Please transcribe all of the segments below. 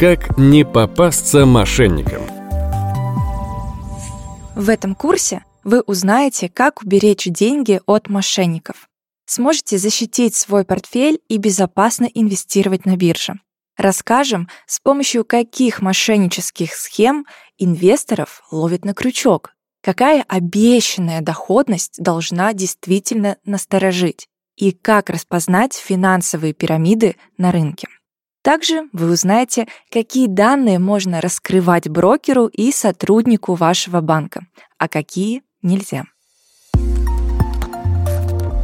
Как не попасться мошенникам? В этом курсе вы узнаете, как уберечь деньги от мошенников. Сможете защитить свой портфель и безопасно инвестировать на бирже. Расскажем, с помощью каких мошеннических схем инвесторов ловят на крючок, какая обещанная доходность должна действительно насторожить и как распознать финансовые пирамиды на рынке. Также вы узнаете, какие данные можно раскрывать брокеру и сотруднику вашего банка, а какие нельзя.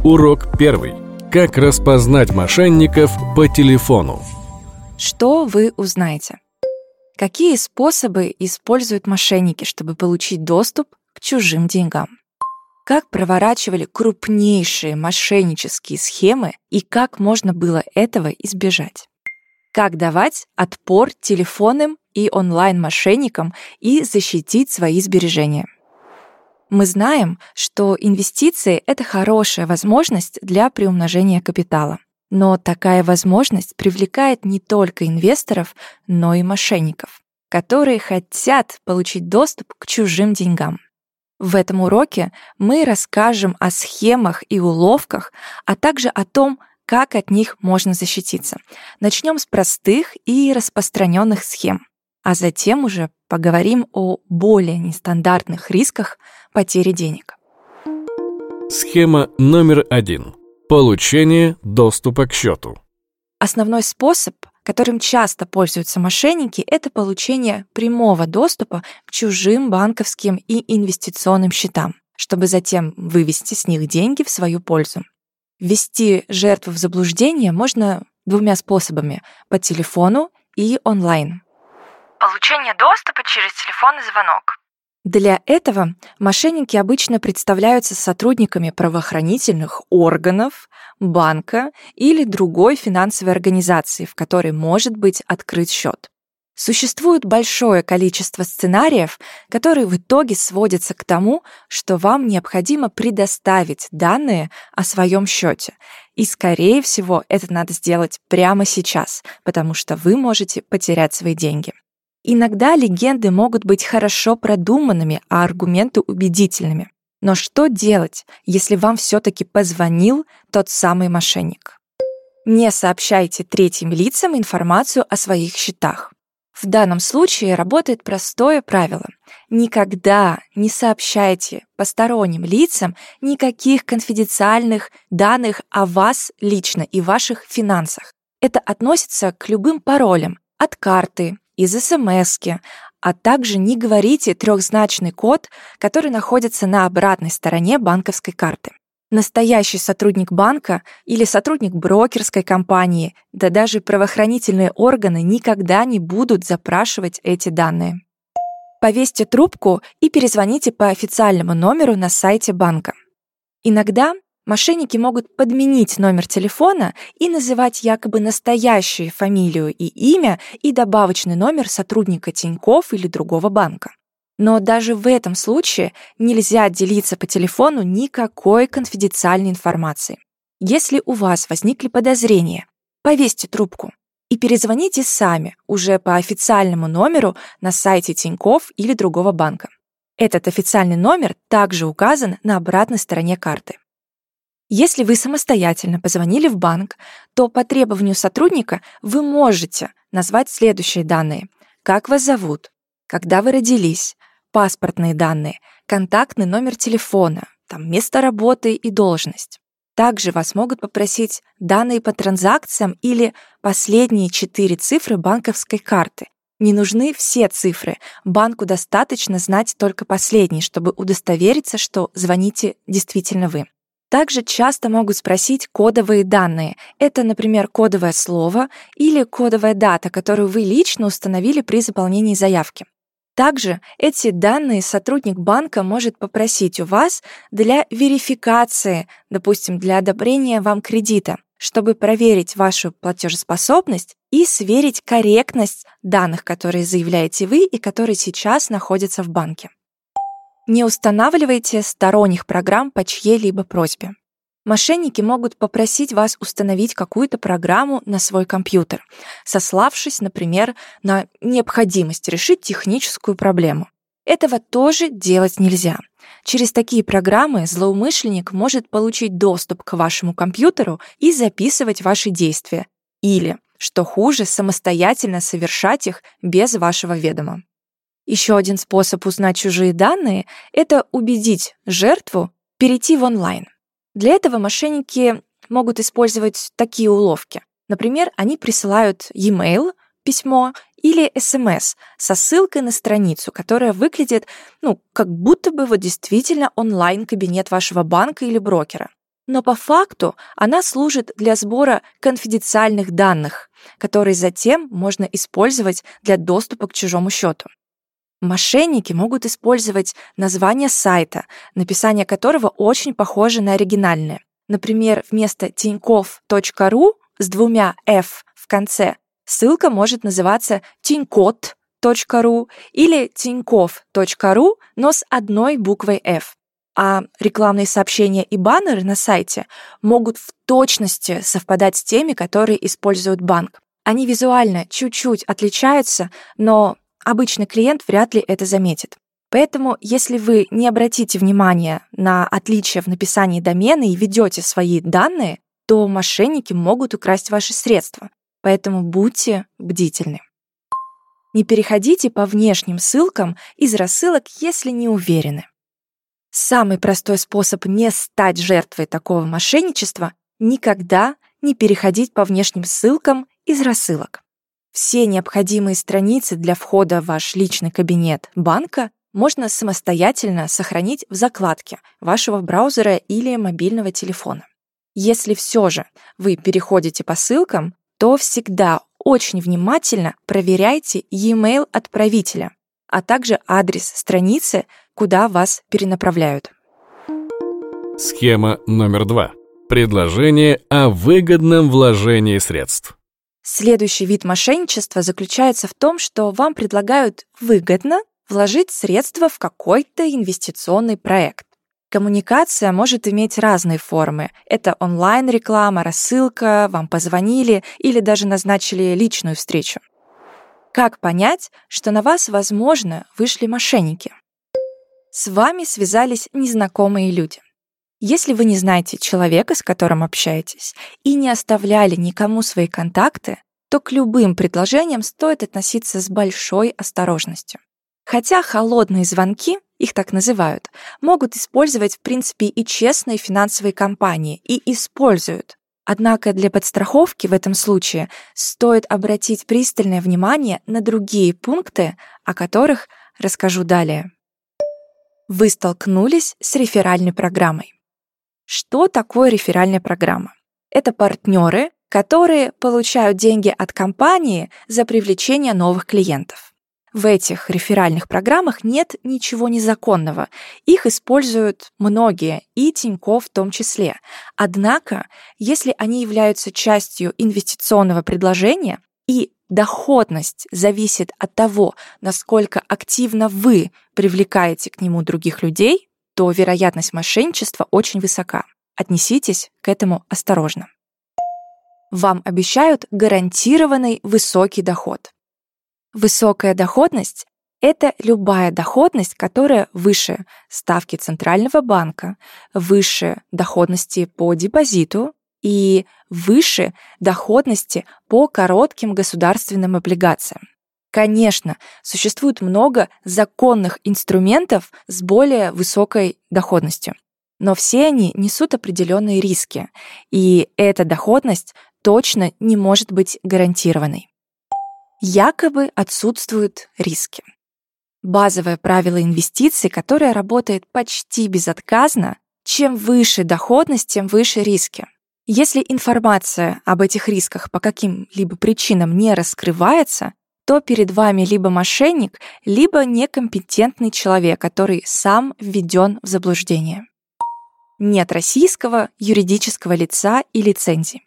Урок первый. Как распознать мошенников по телефону. Что вы узнаете? Какие способы используют мошенники, чтобы получить доступ к чужим деньгам? Как проворачивали крупнейшие мошеннические схемы и как можно было этого избежать? Как давать отпор телефонным и онлайн-мошенникам и защитить свои сбережения? Мы знаем, что инвестиции — это хорошая возможность для приумножения капитала. Но такая возможность привлекает не только инвесторов, но и мошенников, которые хотят получить доступ к чужим деньгам. В этом уроке мы расскажем о схемах и уловках, а также о том, как от них можно защититься. Начнем с простых и распространенных схем, а затем уже поговорим о более нестандартных рисках потери денег. Схема номер один. Получение доступа к счету. Основной способ, которым часто пользуются мошенники, это получение прямого доступа к чужим банковским и инвестиционным счетам, чтобы затем вывести с них деньги в свою пользу. Ввести жертву в заблуждение можно двумя способами – по телефону и онлайн. Получение доступа через телефонный звонок. Для этого мошенники обычно представляются сотрудниками правоохранительных органов, банка или другой финансовой организации, в которой может быть открыт счет. Существует большое количество сценариев, которые в итоге сводятся к тому, что вам необходимо предоставить данные о своем счете. И, скорее всего, это надо сделать прямо сейчас, потому что вы можете потерять свои деньги. Иногда легенды могут быть хорошо продуманными, а аргументы убедительными. Но что делать, если вам все-таки позвонил тот самый мошенник? Не сообщайте третьим лицам информацию о своих счетах. В данном случае работает простое правило. Никогда не сообщайте посторонним лицам никаких конфиденциальных данных о вас лично и ваших финансах. Это относится к любым паролям от карты, из смс а также не говорите трехзначный код, который находится на обратной стороне банковской карты настоящий сотрудник банка или сотрудник брокерской компании, да даже правоохранительные органы никогда не будут запрашивать эти данные. Повесьте трубку и перезвоните по официальному номеру на сайте банка. Иногда мошенники могут подменить номер телефона и называть якобы настоящую фамилию и имя и добавочный номер сотрудника Тинькофф или другого банка. Но даже в этом случае нельзя делиться по телефону никакой конфиденциальной информацией. Если у вас возникли подозрения, повесьте трубку и перезвоните сами уже по официальному номеру на сайте Тинькофф или другого банка. Этот официальный номер также указан на обратной стороне карты. Если вы самостоятельно позвонили в банк, то по требованию сотрудника вы можете назвать следующие данные. Как вас зовут, когда вы родились, паспортные данные, контактный номер телефона, там, место работы и должность. Также вас могут попросить данные по транзакциям или последние четыре цифры банковской карты. Не нужны все цифры, банку достаточно знать только последние, чтобы удостовериться, что звоните действительно вы. Также часто могут спросить кодовые данные. Это, например, кодовое слово или кодовая дата, которую вы лично установили при заполнении заявки. Также эти данные сотрудник банка может попросить у вас для верификации, допустим, для одобрения вам кредита, чтобы проверить вашу платежеспособность и сверить корректность данных, которые заявляете вы и которые сейчас находятся в банке. Не устанавливайте сторонних программ по чьей-либо просьбе. Мошенники могут попросить вас установить какую-то программу на свой компьютер, сославшись, например, на необходимость решить техническую проблему. Этого тоже делать нельзя. Через такие программы злоумышленник может получить доступ к вашему компьютеру и записывать ваши действия. Или, что хуже, самостоятельно совершать их без вашего ведома. Еще один способ узнать чужие данные — это убедить жертву перейти в онлайн. Для этого мошенники могут использовать такие уловки. Например, они присылают e-mail, письмо или смс со ссылкой на страницу, которая выглядит, ну, как будто бы вот действительно онлайн-кабинет вашего банка или брокера. Но по факту она служит для сбора конфиденциальных данных, которые затем можно использовать для доступа к чужому счету. Мошенники могут использовать название сайта, написание которого очень похоже на оригинальное. Например, вместо tinьков.ру с двумя «f» в конце ссылка может называться tinькот.ру или tinьков.ру, но с одной буквой «f». А рекламные сообщения и баннеры на сайте могут в точности совпадать с теми, которые использует банк. Они визуально чуть-чуть отличаются, но обычный клиент вряд ли это заметит. Поэтому, если вы не обратите внимания на отличия в написании домена и ведете свои данные, то мошенники могут украсть ваши средства. Поэтому будьте бдительны. Не переходите по внешним ссылкам из рассылок, если не уверены. Самый простой способ не стать жертвой такого мошенничества — никогда не переходить по внешним ссылкам из рассылок. Все необходимые страницы для входа в ваш личный кабинет банка можно самостоятельно сохранить в закладке вашего браузера или мобильного телефона. Если все же вы переходите по ссылкам, то всегда очень внимательно проверяйте e-mail отправителя, а также адрес страницы, куда вас перенаправляют. Схема номер два. Предложение о выгодном вложении средств. Следующий вид мошенничества заключается в том, что вам предлагают выгодно вложить средства в какой-то инвестиционный проект. Коммуникация может иметь разные формы. Это онлайн-реклама, рассылка, вам позвонили или даже назначили личную встречу. Как понять, что на вас, возможно, вышли мошенники? С вами связались незнакомые люди. Если вы не знаете человека, с которым общаетесь, и не оставляли никому свои контакты, то к любым предложениям стоит относиться с большой осторожностью. Хотя холодные звонки, их так называют, могут использовать в принципе и честные финансовые компании, и используют. Однако для подстраховки в этом случае стоит обратить пристальное внимание на другие пункты, о которых расскажу далее. Вы столкнулись с реферальной программой. Что такое реферальная программа? Это партнеры, которые получают деньги от компании за привлечение новых клиентов. В этих реферальных программах нет ничего незаконного. Их используют многие, и Тинькофф в том числе. Однако, если они являются частью инвестиционного предложения, и доходность зависит от того, насколько активно вы привлекаете к нему других людей, то вероятность мошенничества очень высока. Отнеситесь к этому осторожно. Вам обещают гарантированный высокий доход. Высокая доходность — это любая доходность, которая выше ставки Центрального банка, выше доходности по депозиту и выше доходности по коротким государственным облигациям. Конечно, существует много законных инструментов с более высокой доходностью, но все они несут определенные риски, и эта доходность точно не может быть гарантированной. Якобы отсутствуют риски. Базовое правило инвестиций, которое работает почти безотказно, чем выше доходность, тем выше риски. Если информация об этих рисках по каким-либо причинам не раскрывается, то перед вами либо мошенник, либо некомпетентный человек, который сам введен в заблуждение. Нет российского юридического лица и лицензии.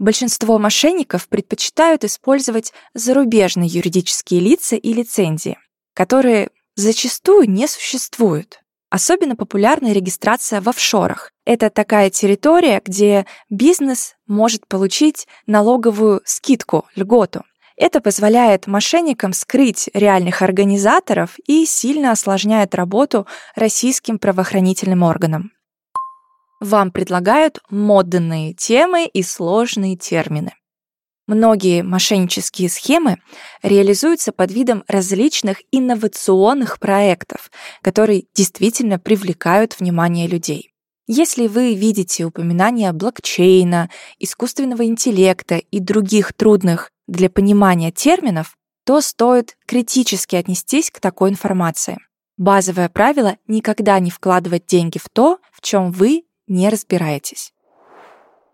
Большинство мошенников предпочитают использовать зарубежные юридические лица и лицензии, которые зачастую не существуют. Особенно популярна регистрация в офшорах. Это такая территория, где бизнес может получить налоговую скидку, льготу. Это позволяет мошенникам скрыть реальных организаторов и сильно осложняет работу российским правоохранительным органам. Вам предлагают модные темы и сложные термины. Многие мошеннические схемы реализуются под видом различных инновационных проектов, которые действительно привлекают внимание людей. Если вы видите упоминания блокчейна, искусственного интеллекта и других трудных для понимания терминов, то стоит критически отнестись к такой информации. Базовое правило — никогда не вкладывать деньги в то, в чем вы не разбираетесь.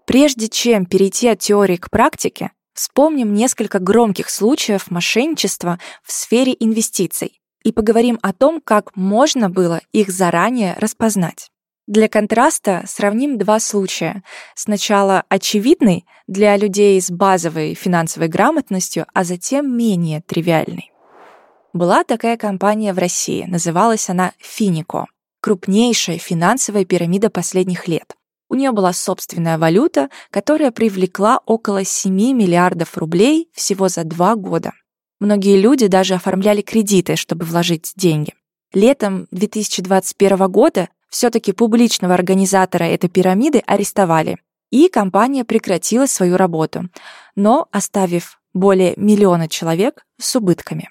Прежде чем перейти от теории к практике, Вспомним несколько громких случаев мошенничества в сфере инвестиций и поговорим о том, как можно было их заранее распознать. Для контраста сравним два случая. Сначала очевидный для людей с базовой финансовой грамотностью, а затем менее тривиальный. Была такая компания в России, называлась она Финико, крупнейшая финансовая пирамида последних лет. У нее была собственная валюта, которая привлекла около 7 миллиардов рублей всего за два года. Многие люди даже оформляли кредиты, чтобы вложить деньги. Летом 2021 года все-таки публичного организатора этой пирамиды арестовали, и компания прекратила свою работу, но оставив более миллиона человек с убытками.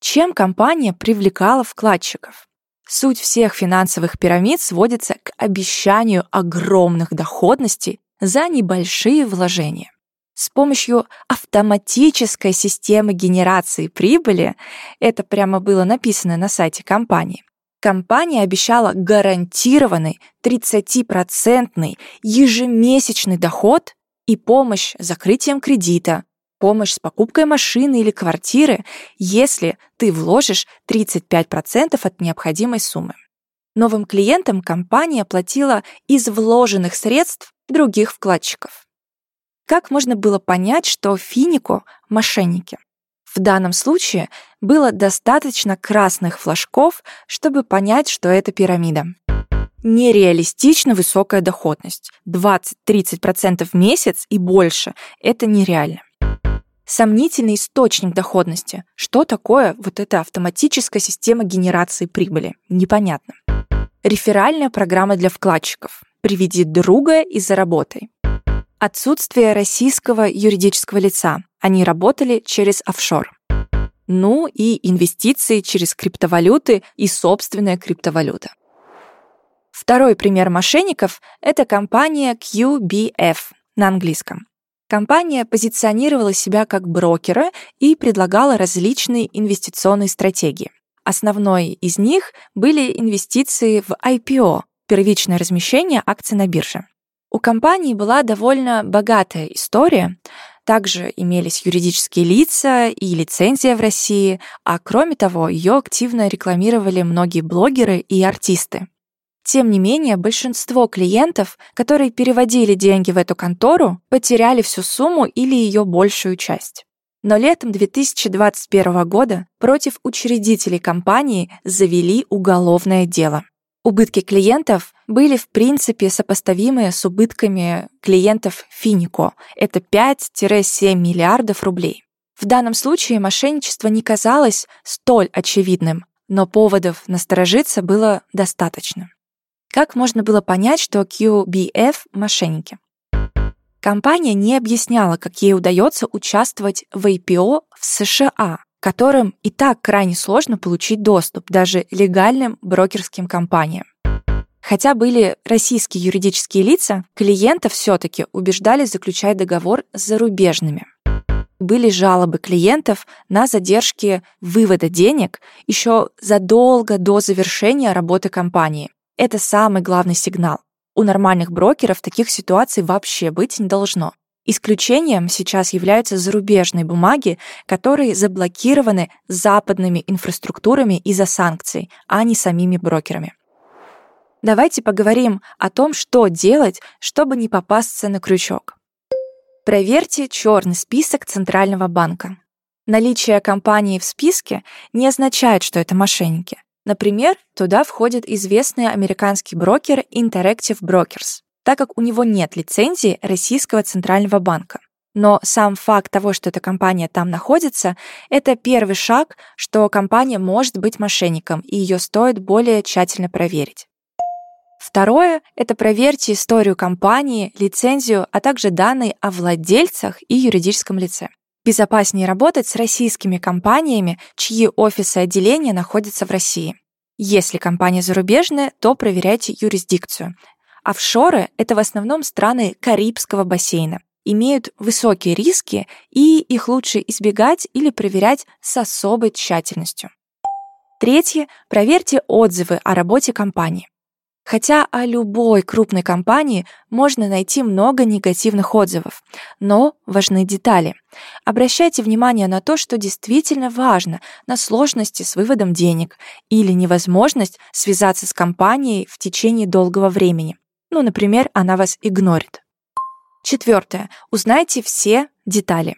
Чем компания привлекала вкладчиков? Суть всех финансовых пирамид сводится к обещанию огромных доходностей за небольшие вложения. С помощью автоматической системы генерации прибыли, это прямо было написано на сайте компании, компания обещала гарантированный 30% ежемесячный доход и помощь с закрытием кредита, помощь с покупкой машины или квартиры, если ты вложишь 35% от необходимой суммы. Новым клиентам компания платила из вложенных средств других вкладчиков. Как можно было понять, что Финику — мошенники? В данном случае было достаточно красных флажков, чтобы понять, что это пирамида. Нереалистично высокая доходность. 20-30% в месяц и больше — это нереально сомнительный источник доходности. Что такое вот эта автоматическая система генерации прибыли? Непонятно. Реферальная программа для вкладчиков. Приведи друга и заработай. Отсутствие российского юридического лица. Они работали через офшор. Ну и инвестиции через криптовалюты и собственная криптовалюта. Второй пример мошенников – это компания QBF на английском. Компания позиционировала себя как брокера и предлагала различные инвестиционные стратегии. Основной из них были инвестиции в IPO, первичное размещение акций на бирже. У компании была довольно богатая история, также имелись юридические лица и лицензия в России, а кроме того, ее активно рекламировали многие блогеры и артисты. Тем не менее, большинство клиентов, которые переводили деньги в эту контору, потеряли всю сумму или ее большую часть. Но летом 2021 года против учредителей компании завели уголовное дело. Убытки клиентов были в принципе сопоставимы с убытками клиентов Финико. Это 5-7 миллиардов рублей. В данном случае мошенничество не казалось столь очевидным, но поводов насторожиться было достаточно. Как можно было понять, что QBF — мошенники? Компания не объясняла, как ей удается участвовать в IPO в США, которым и так крайне сложно получить доступ даже легальным брокерским компаниям. Хотя были российские юридические лица, клиентов все-таки убеждали заключать договор с зарубежными. Были жалобы клиентов на задержки вывода денег еще задолго до завершения работы компании. Это самый главный сигнал. У нормальных брокеров таких ситуаций вообще быть не должно. Исключением сейчас являются зарубежные бумаги, которые заблокированы западными инфраструктурами из-за санкций, а не самими брокерами. Давайте поговорим о том, что делать, чтобы не попасться на крючок. Проверьте черный список Центрального банка. Наличие компании в списке не означает, что это мошенники. Например, туда входит известный американский брокер Interactive Brokers, так как у него нет лицензии Российского Центрального банка. Но сам факт того, что эта компания там находится, это первый шаг, что компания может быть мошенником, и ее стоит более тщательно проверить. Второе — это проверьте историю компании, лицензию, а также данные о владельцах и юридическом лице. Безопаснее работать с российскими компаниями, чьи офисы и отделения находятся в России. Если компания зарубежная, то проверяйте юрисдикцию. Офшоры — это в основном страны Карибского бассейна имеют высокие риски, и их лучше избегать или проверять с особой тщательностью. Третье. Проверьте отзывы о работе компании. Хотя о любой крупной компании можно найти много негативных отзывов, но важны детали. Обращайте внимание на то, что действительно важно, на сложности с выводом денег или невозможность связаться с компанией в течение долгого времени. Ну, например, она вас игнорит. Четвертое. Узнайте все детали.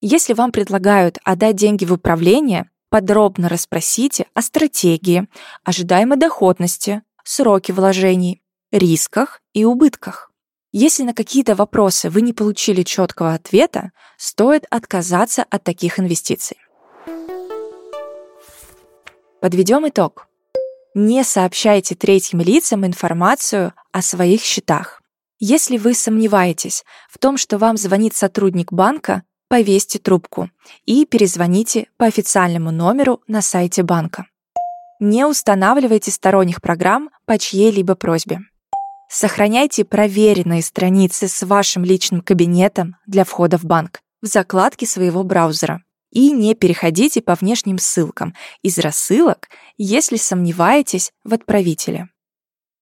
Если вам предлагают отдать деньги в управление, подробно расспросите о стратегии, ожидаемой доходности, сроке вложений, рисках и убытках. Если на какие-то вопросы вы не получили четкого ответа, стоит отказаться от таких инвестиций. Подведем итог. Не сообщайте третьим лицам информацию о своих счетах. Если вы сомневаетесь в том, что вам звонит сотрудник банка, повесьте трубку и перезвоните по официальному номеру на сайте банка. Не устанавливайте сторонних программ по чьей-либо просьбе. Сохраняйте проверенные страницы с вашим личным кабинетом для входа в банк в закладке своего браузера. И не переходите по внешним ссылкам из рассылок, если сомневаетесь в отправителе.